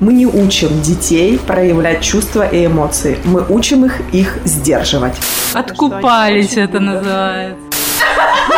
Мы не учим детей проявлять чувства и эмоции. Мы учим их их сдерживать. Откупались это называется.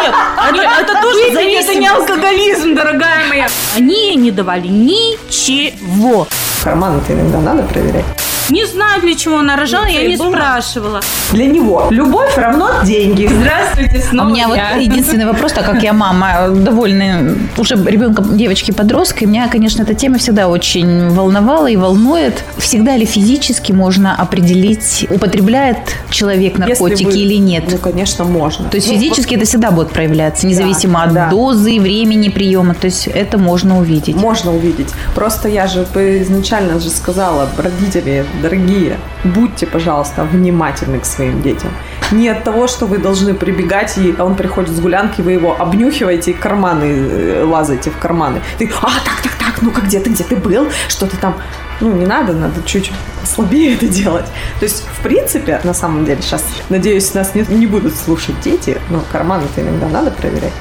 Нет, это, это тоже это не алкоголизм, дорогая моя. Они не давали ничего. Карманы-то иногда надо проверять. Не знаю, для чего она рожала, я не спрашивала. Для него любовь равно деньги. Здравствуйте, А снова у меня вот единственный вопрос, так как я мама довольно уже ребенком девочки-подростка, и меня, конечно, эта тема всегда очень волновала и волнует. Всегда ли физически можно определить, употребляет человек наркотики вы- или нет? Ну, конечно, можно. То есть Ну, физически это всегда будет проявляться, независимо от да. дозы, времени приема. То есть это можно увидеть. Можно увидеть. Просто я же изначально же сказала, родители, дорогие, будьте, пожалуйста, внимательны к своим детям. Не от того, что вы должны прибегать, и он приходит с гулянки, вы его обнюхиваете, и карманы э, лазаете в карманы. Ты, а, так, так, так, ну-ка, где ты, где ты был? Что ты там? Ну, не надо, надо чуть слабее это делать. То есть, в принципе, на самом деле, сейчас, надеюсь, нас не, не будут слушать дети, но карманы-то иногда надо проверять.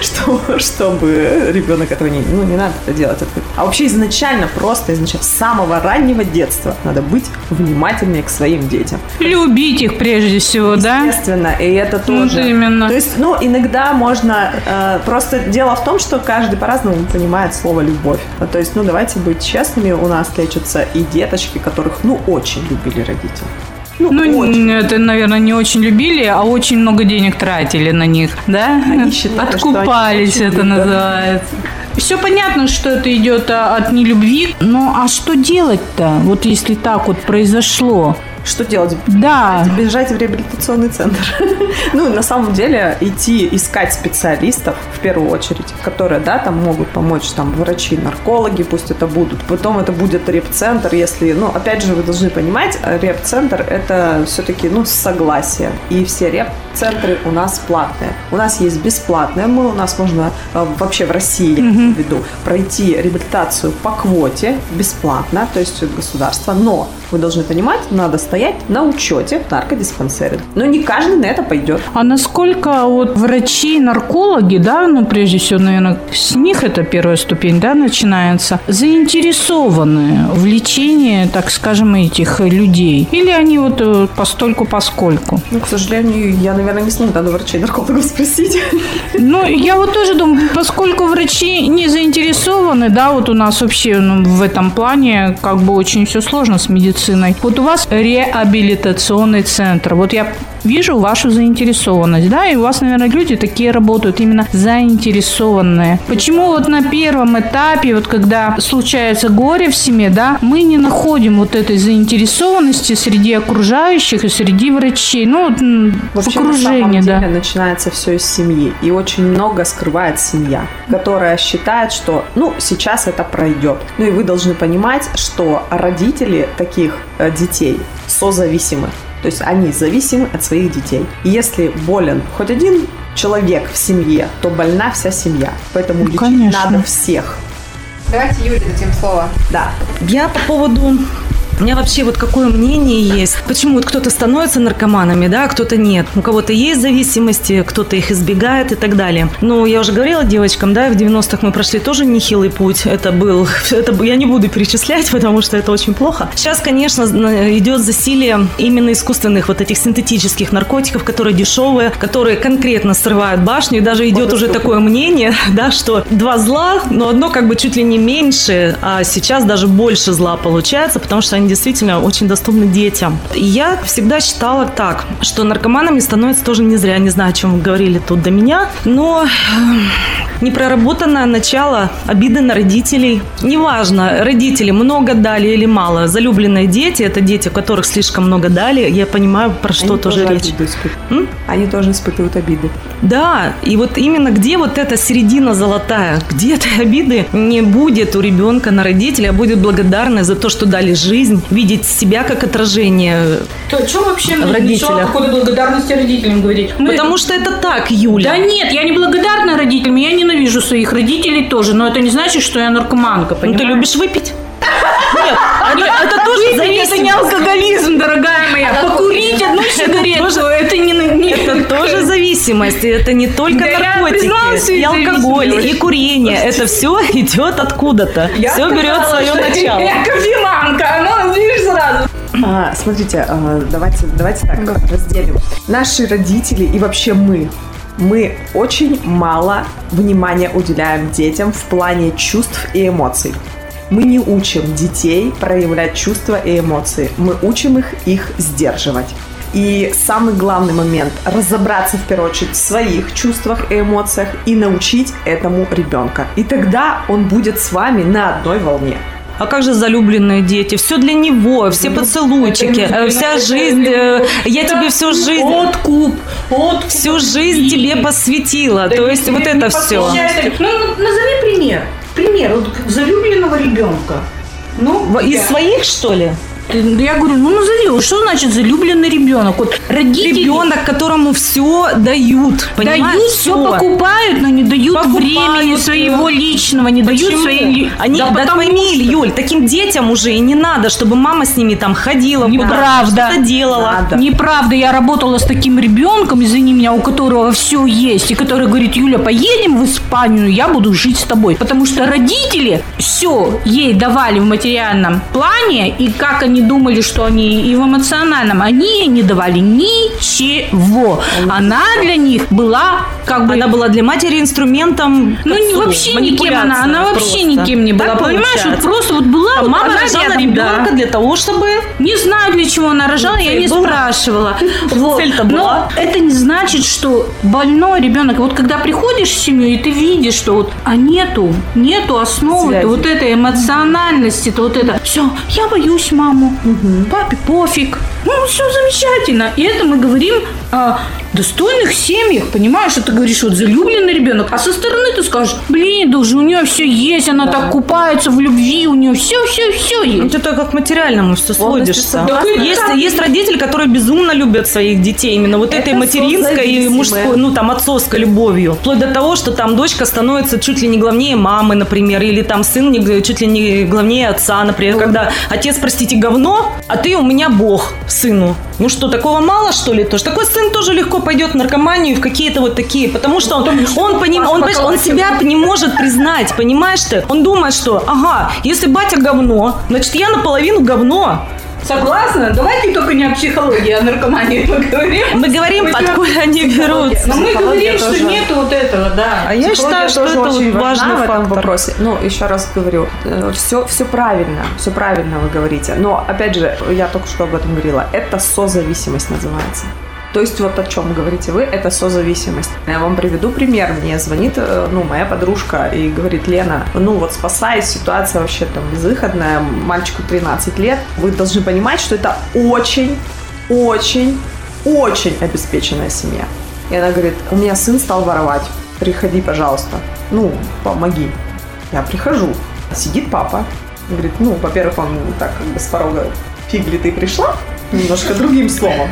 Что, чтобы ребенок этого не... Ну, не надо это делать. А вообще изначально, просто изначально, с самого раннего детства надо быть внимательнее к своим детям. Любить их прежде всего, да? Естественно, и это Вот тоже. именно. То есть, ну, иногда можно... э, просто дело в том, что каждый по-разному понимает слово «любовь». Ну, То есть, ну, давайте быть честными, у нас лечатся и деточки, которых, ну, очень любили родители. Ну, Ну, очень. это, наверное, не очень любили, а очень много денег тратили на них, да? Они считали, они Откупались, очень это любят. называется. Все понятно, что это идет от нелюбви, но а что делать-то, вот если так вот произошло? Что делать? Да, Бежать в реабилитационный центр. Ну, на самом деле, идти искать специалистов, в первую очередь, которые, да, там могут помочь, там, врачи, наркологи, пусть это будут. Потом это будет реп-центр, если, ну, опять же, вы должны понимать, реп-центр – это все-таки, ну, согласие. И все реп-центры у нас платные. У нас есть бесплатные, мы, у нас можно э, вообще в России, я имею в виду, пройти реабилитацию по квоте бесплатно, то есть от государства, но вы должны понимать, надо стоять на учете в наркодиспансере. Но не каждый на это пойдет. А насколько вот врачи, наркологи, да, ну прежде всего, наверное, с них это первая ступень, да, начинается, заинтересованы в лечении, так скажем, этих людей? Или они вот э, постольку поскольку? Ну, к сожалению, я, наверное, не смогу, надо врачей наркологов спросить. Ну, я вот тоже думаю, поскольку врачи не заинтересованы, да, вот у нас вообще ну, в этом плане как бы очень все сложно с медициной. Вот у вас реабилитационный центр. Вот я вижу вашу заинтересованность, да, и у вас, наверное, люди такие работают именно заинтересованные. Почему вот на первом этапе, вот когда случается горе в семье, да, мы не находим вот этой заинтересованности среди окружающих и среди врачей, ну, вот, м, в Вообще, на самом окружении, да. деле, начинается все из семьи. И очень много скрывает семья, которая считает, что, ну, сейчас это пройдет. Ну, и вы должны понимать, что родители таких э, детей созависимы. То есть они зависимы от своих детей. И если болен хоть один человек в семье, то больна вся семья. Поэтому лечить Ну, конечно. надо всех. Давайте Юле дадим слово. Да. Я по поводу у меня вообще вот какое мнение есть. Почему вот кто-то становится наркоманами, да, а кто-то нет. У кого-то есть зависимости, кто-то их избегает и так далее. Ну, я уже говорила девочкам, да, в 90-х мы прошли тоже нехилый путь. Это был, это я не буду перечислять, потому что это очень плохо. Сейчас, конечно, идет засилие именно искусственных вот этих синтетических наркотиков, которые дешевые, которые конкретно срывают башню. И даже идет уже такое мнение, да, что два зла, но одно как бы чуть ли не меньше, а сейчас даже больше зла получается, потому что они действительно очень доступны детям. Я всегда считала так, что наркоманами становятся тоже не зря. Не знаю, о чем вы говорили тут до меня, но непроработанное начало обиды на родителей. Неважно, родители много дали или мало. Залюбленные дети – это дети, у которых слишком много дали. Я понимаю, про что Они тоже речь. испытывают. М? Они тоже испытывают обиды. Да, и вот именно где вот эта середина золотая, где этой обиды не будет у ребенка на родителей, а будет благодарность за то, что дали жизнь, видеть себя как отражение. То что вообще В родителях. какой-то благодарности родителям говорить? Мы- Потому что это так, Юля. Да нет, я не благодарна родителям, я ненавижу своих родителей тоже, но это не значит, что я наркоманка, Ну, ты любишь выпить? Нет, Это тоже Это не зависимость. алкоголизм, дорогая моя. Покурить одну сигарету, это не... не- Это тоже зависимость. Это не только Да наркотики, и алкоголь, зависимость. и курение. Это все идет откуда-то. Все берет свое начало. Я кофеманка, ну, видишь сразу. А, смотрите, а, давайте, давайте так разделим. Наши родители и вообще мы, мы очень мало внимания уделяем детям в плане чувств и эмоций. Мы не учим детей проявлять чувства и эмоции. Мы учим их их сдерживать. И самый главный момент – разобраться в первую очередь в своих чувствах и эмоциях и научить этому ребенка. И тогда он будет с вами на одной волне. А как же залюбленные дети? Все для него, все поцелуйчики, э, вся жизнь, э, я тебе всю жизнь, Откуп, откуп. всю жизнь тебе посвятила. То есть вот это все. Ну, назови пример. Пример вот залюбленного ребенка. Ну, Из своих, что ли? Я говорю, ну назови, что значит залюбленный ребенок? Вот родители Ребенок, которому все дают. Понимаешь? дают, все покупают, но не дают Покупают, времени своего личного, не дают Почему? своей... ли- Они, да, потому пойми, Юль, таким детям уже и не надо, чтобы мама с ними там ходила, Неправда. что-то делала. Надо. Неправда, я работала с таким ребенком, извини меня, у которого все есть, и который говорит, Юля, поедем в Испанию, я буду жить с тобой. Потому что родители все ей давали в материальном плане, и как они думали, что они и в эмоциональном, они ей не давали ничего. Она для них была как бы... Она была для матери инструментом. Ну, не, вообще никем она, она вообще просто. никем не была. Так Понимаешь, вот просто вот была, А вот мама рожала рядом, ребенка да. для того, чтобы Не знаю, для чего она рожала, я цель не была? спрашивала. Вот. Цель-то Но была? это не значит, что больной ребенок, вот когда приходишь в семью, и ты видишь, что вот, а нету, нету основы вот этой эмоциональности, то вот это, все, я боюсь маму, папе пофиг, ну, все замечательно. И это мы говорим о достойных семьях, понимаешь, ты говоришь, вот залюбленный ребенок, а со стороны ты скажешь, блин, да уже у нее все есть, она так купается в любви, у нее все, все, все есть. Ну, ты только к материальному все сводишься. согласна. Есть, есть родители, которые безумно любят своих детей, именно вот этой Это материнской и мужской, ну там отцовской любовью. Вплоть до того, что там дочка становится чуть ли не главнее мамы, например, или там сын не- чуть ли не главнее отца, например, когда отец, простите, говно, а ты у меня бог сыну. Ну что, такого мало, что ли, тоже? Такой сын тоже легко пойдет в наркоманию в какие-то вот такие, потому что он, он, поним- он, понимаешь, он себя не может признать, понимаешь ты? Он думает, что, ага, если батя говно, значит, я наполовину говно. Согласна? Давайте только не о психологии, а о наркомании поговорим. Мы говорим, откуда они берутся. Но мы говорим, что тоже. нету вот этого, да. А я считаю, что это очень важна важный в этом фактор. вопросе. Ну, еще раз говорю, все, все правильно, все правильно вы говорите. Но, опять же, я только что об этом говорила, это созависимость называется. То есть вот о чем говорите вы, это созависимость. Я вам приведу пример. Мне звонит э, ну, моя подружка и говорит, Лена, ну вот спасаясь, ситуация вообще там безвыходная, мальчику 13 лет. Вы должны понимать, что это очень, очень, очень обеспеченная семья. И она говорит, у меня сын стал воровать, приходи, пожалуйста, ну, помоги. Я прихожу, сидит папа, говорит, ну, во-первых, он так как бы с порога фигли ты пришла, немножко другим словом.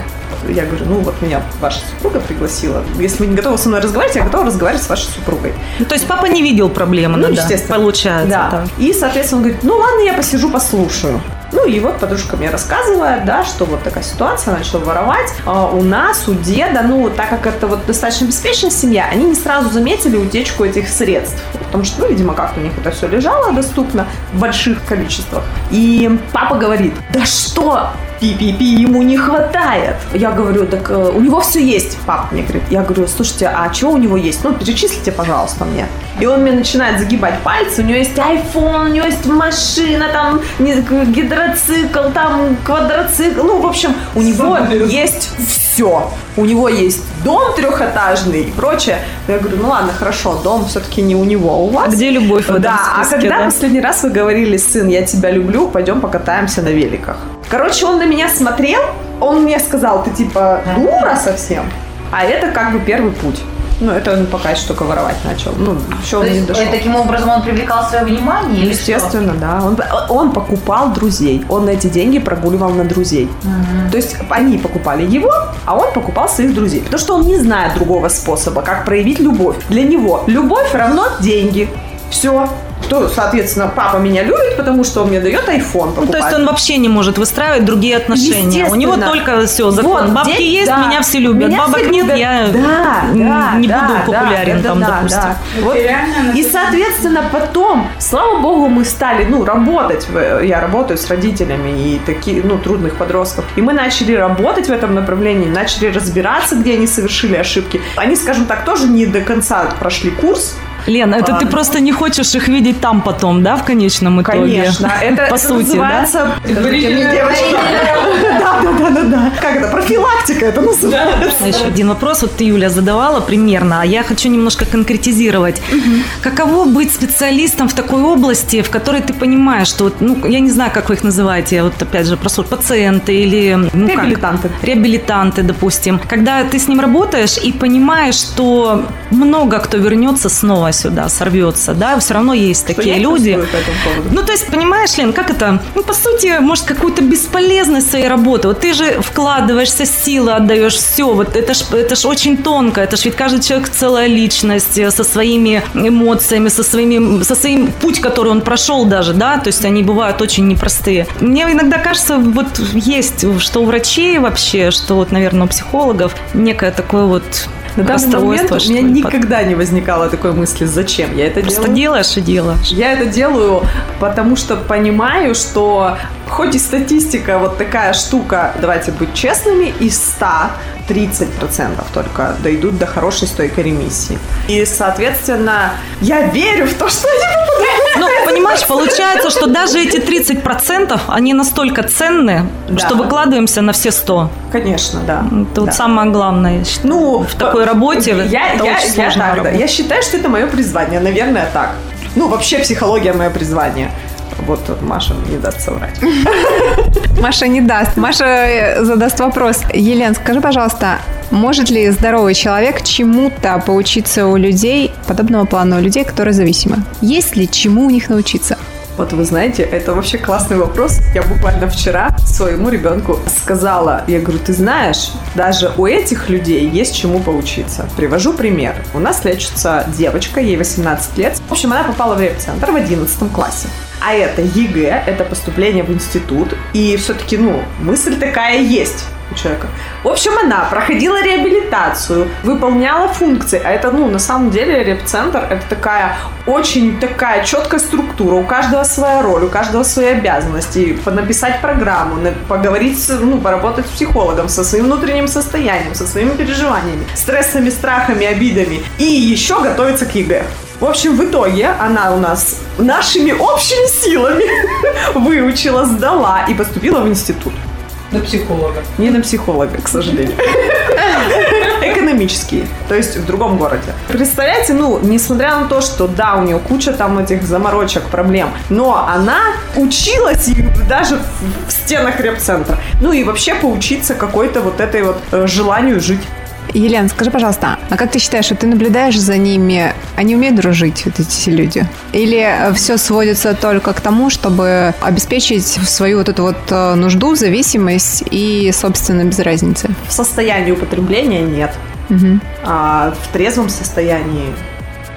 Я говорю, ну вот меня ваша супруга пригласила. Если вы не готовы со мной разговаривать, я готова разговаривать с вашей супругой. Ну, то есть папа не видел проблемы, Ну, ну, да, естественно. получается. Да. так. И, соответственно, он говорит, ну ладно, я посижу, послушаю. Ну и вот подружка мне рассказывает, да, что вот такая ситуация, начала воровать. А у нас, у деда, ну, так как это вот достаточно обеспеченная семья, они не сразу заметили утечку этих средств. Потому что, ну, видимо, как-то у них это все лежало доступно в больших количествах. И папа говорит, да что, пи-пи-пи, ему не хватает. Я говорю, так э, у него все есть. Папа мне говорит, я говорю, слушайте, а что у него есть? Ну, перечислите, пожалуйста, мне. И он мне начинает загибать пальцы, у него есть iPhone, у него есть машина, там гидроцикл, там квадроцикл, ну, в общем, у него есть все. У него есть дом трехэтажный и прочее. Я говорю, ну ладно, хорошо, дом все-таки не у него, а у вас. А где любовь в этом Да, а списке, когда да? последний раз вы говорили, сын, я тебя люблю, пойдем покатаемся на великах? Короче, он на меня смотрел, он мне сказал, ты типа дура совсем. А это как бы первый путь. Ну, это он пока еще только воровать начал. Ну, еще он То не есть дошел. э, таким образом он привлекал свое внимание? Естественно, да. Он, он покупал друзей. Он эти деньги прогуливал на друзей. То есть они покупали его, а он покупал своих друзей. Потому что он не знает другого способа, как проявить любовь. Для него любовь равно деньги. Все. Что, соответственно, папа меня любит, потому что он мне дает iPhone Ну, то есть он вообще не может выстраивать другие отношения. У него только все, закон. Вот, Бабки здесь- есть, да. меня все любят. Меня Бабок все нет, любят. я да, не да, буду да, популярен да, там, да, допустим. да. Вот. И, соответственно, потом, слава богу, мы стали, ну, работать. Я работаю с родителями и такие, ну, трудных подростков. И мы начали работать в этом направлении, начали разбираться, где они совершили ошибки. Они, скажем так, тоже не до конца прошли курс. Лена, это ты Ладно. просто не хочешь их видеть там потом, да, в конечном итоге? Конечно. Это, По это сути, да? называется... Мне, девочки. Да, да, да, да, да. Как это? Профилактика это называется. А Еще один вопрос. Вот ты, Юля, задавала примерно, а я хочу немножко конкретизировать. Каково быть специалистом в такой области, в которой ты понимаешь, что, ну, я не знаю, как вы их называете, вот опять же, просто пациенты или... Ну, как? Реабилитанты. Реабилитанты, допустим. Когда ты с ним работаешь и понимаешь, что много кто вернется снова сюда, сорвется, да, все равно есть Что такие люди. Ну, то есть, понимаешь, Лен, как это? Ну, по сути, может, какую-то бесполезность своей работы. Вот ты же вкладываешься, силы отдаешь, все. Вот это ж, это ж очень тонко. Это ж ведь каждый человек целая личность э, со своими эмоциями, со, своими, со своим путь, который он прошел даже, да, то есть они бывают очень непростые. Мне иногда кажется, вот есть, что у врачей вообще, что вот, наверное, у психологов некое такое вот На данный момент у меня никогда не возникало такой мысли, зачем я это Просто делаю. делаешь и делаешь. Я это делаю, потому что понимаю, что хоть и статистика вот такая штука, давайте быть честными, из 100 30% только дойдут до хорошей стойкой ремиссии. И, соответственно, я верю в то, что они попадают. Ну, понимаешь, получается, что даже эти 30%, они настолько ценны, Да. что выкладываемся на все 100. Конечно, да. Это Да. вот самое главное, я считаю. Ну, в такой работе я, это я, очень я так, да. Я считаю, что это мое призвание. Наверное, так. Ну, вообще психология мое призвание. Вот Маша не даст соврать. Маша не даст. Маша э, задаст вопрос. Елен, скажи, пожалуйста, может ли здоровый человек чему-то поучиться у людей подобного плана, у людей, которые зависимы? Есть ли чему у них научиться? Вот вы знаете, это вообще классный вопрос. Я буквально вчера своему ребенку сказала, я говорю, ты знаешь, даже у этих людей есть чему поучиться. Привожу пример. У нас лечится девочка, ей 18 лет. В общем, она попала в реб-центр в 11 классе. А это ЕГЭ, это поступление в институт. И все-таки, ну, мысль такая есть у человека. В общем, она проходила реабилитацию, выполняла функции. А это, ну, на самом деле, реб-центр – это такая очень такая четкая структура. У каждого своя роль, у каждого свои обязанности. Написать программу, поговорить, ну, поработать с психологом, со своим внутренним состоянием, со своими переживаниями, стрессами, страхами, обидами. И еще готовиться к ЕГЭ. В общем, в итоге она у нас нашими общими силами выучила, сдала и поступила в институт. На психолога. Не на психолога, к сожалению. Экономический, то есть в другом городе. Представляете, ну, несмотря на то, что да, у нее куча там этих заморочек, проблем, но она училась и даже в- стенах реп-центра. Ну и вообще поучиться какой-то вот этой вот э, желанию жить. Елена, скажи, пожалуйста, а как ты считаешь, вот ты наблюдаешь за ними, они умеют дружить, вот эти все люди? Или все сводится только к тому, чтобы обеспечить свою вот эту вот э, нужду, зависимость и, собственно, без разницы? В состоянии употребления нет, Мгм. а в трезвом состоянии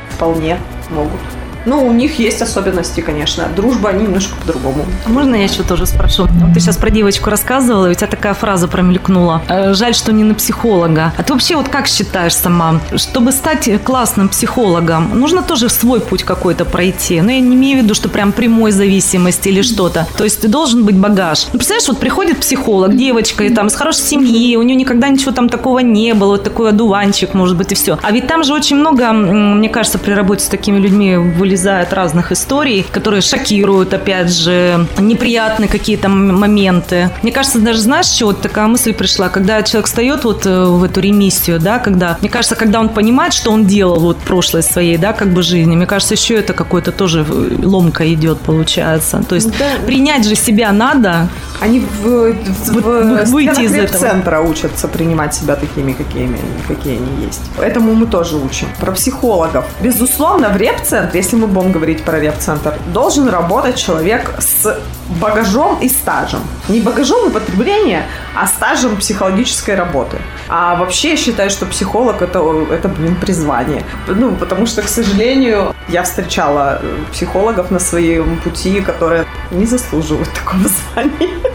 вполне могут. Ну, у них есть особенности, конечно. Дружба, они немножко по-другому. А Можно я еще тоже спрошу? Вот ты сейчас про девочку рассказывала, и у тебя такая фраза промелькнула. Э, Жаль, что не на психолога. А ты вообще вот как считаешь сама, чтобы стать классным психологом, нужно тоже свой путь какой-то пройти? Ну, я не имею в виду, что прям прямой зависимости или что-то. То есть должен быть багаж. Ну, представляешь, вот приходит психолог, девочка и там с хорошей семьи, у нее никогда ничего там такого не было, вот такой одуванчик, может быть, и все. А ведь там же очень много, мне кажется, при работе с такими людьми вылезает разных историй, которые шокируют, опять же, неприятные какие-то моменты. Мне кажется, даже знаешь, что вот такая мысль пришла, когда человек встает вот э, в эту ремиссию, да, когда, мне кажется, когда он понимает, что он делал вот прошлой своей, да, как бы жизни, мне кажется, еще это какой-то тоже э, ломка идет, получается. То есть принять же себя надо, Они в, в, в выйти из этого. центра учатся принимать себя такими, какими, какие они есть. Этому мы тоже учим. Про психологов. Безусловно, в реп-центре, если мы будем говорить про реп-центр, должен работать человек с багажом и стажем. Не багажом употребления, а стажем психологической работы. А вообще я считаю, что психолог это, это блин, призвание. Ну, потому что, к сожалению, я встречала психологов на своем пути, которые не заслуживают такого звания.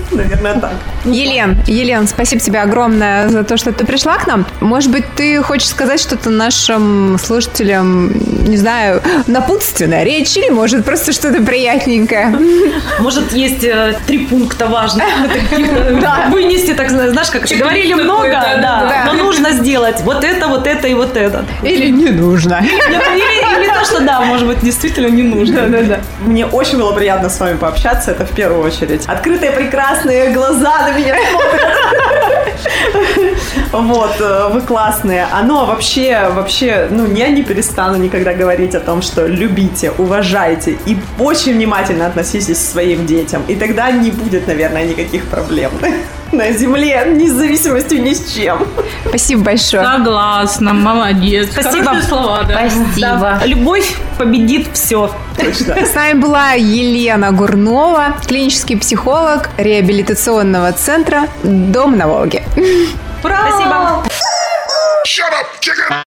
Наверное, так. Елен, Елен, спасибо тебе огромное за то, что ты пришла к нам. Может быть, ты хочешь сказать что-то нашим слушателям, не знаю, напутственная речь или, может, просто что-то приятненькое? Может, есть э, три пункта важных э, вынести, так знаешь, как говорили много, да, да. но нужно сделать вот это, вот это и вот это. Или не нужно? Или, то, что да, может быть, действительно не нужно. Да, да. Мне очень было приятно с вами пообщаться, это в первую очередь. Открытые прекрасные глаза на меня смотрят. Вот, э, вы классные. А ну, а вообще, вообще, ну, я не перестану никогда говорить о том, что любите, уважайте и очень внимательно относитесь к своим детям. И тогда не будет, наверное, никаких проблем на земле, ни с зависимостью ни с чем. Спасибо большое. Согласна, молодец. Спасибо. Хорошие слова, да. Спасибо. Да. Любовь победит все. Точно. С нами была Елена Гурнова, клинический психолог реабилитационного центра «Дом на Волге». Спасибо. Shut up, chicken!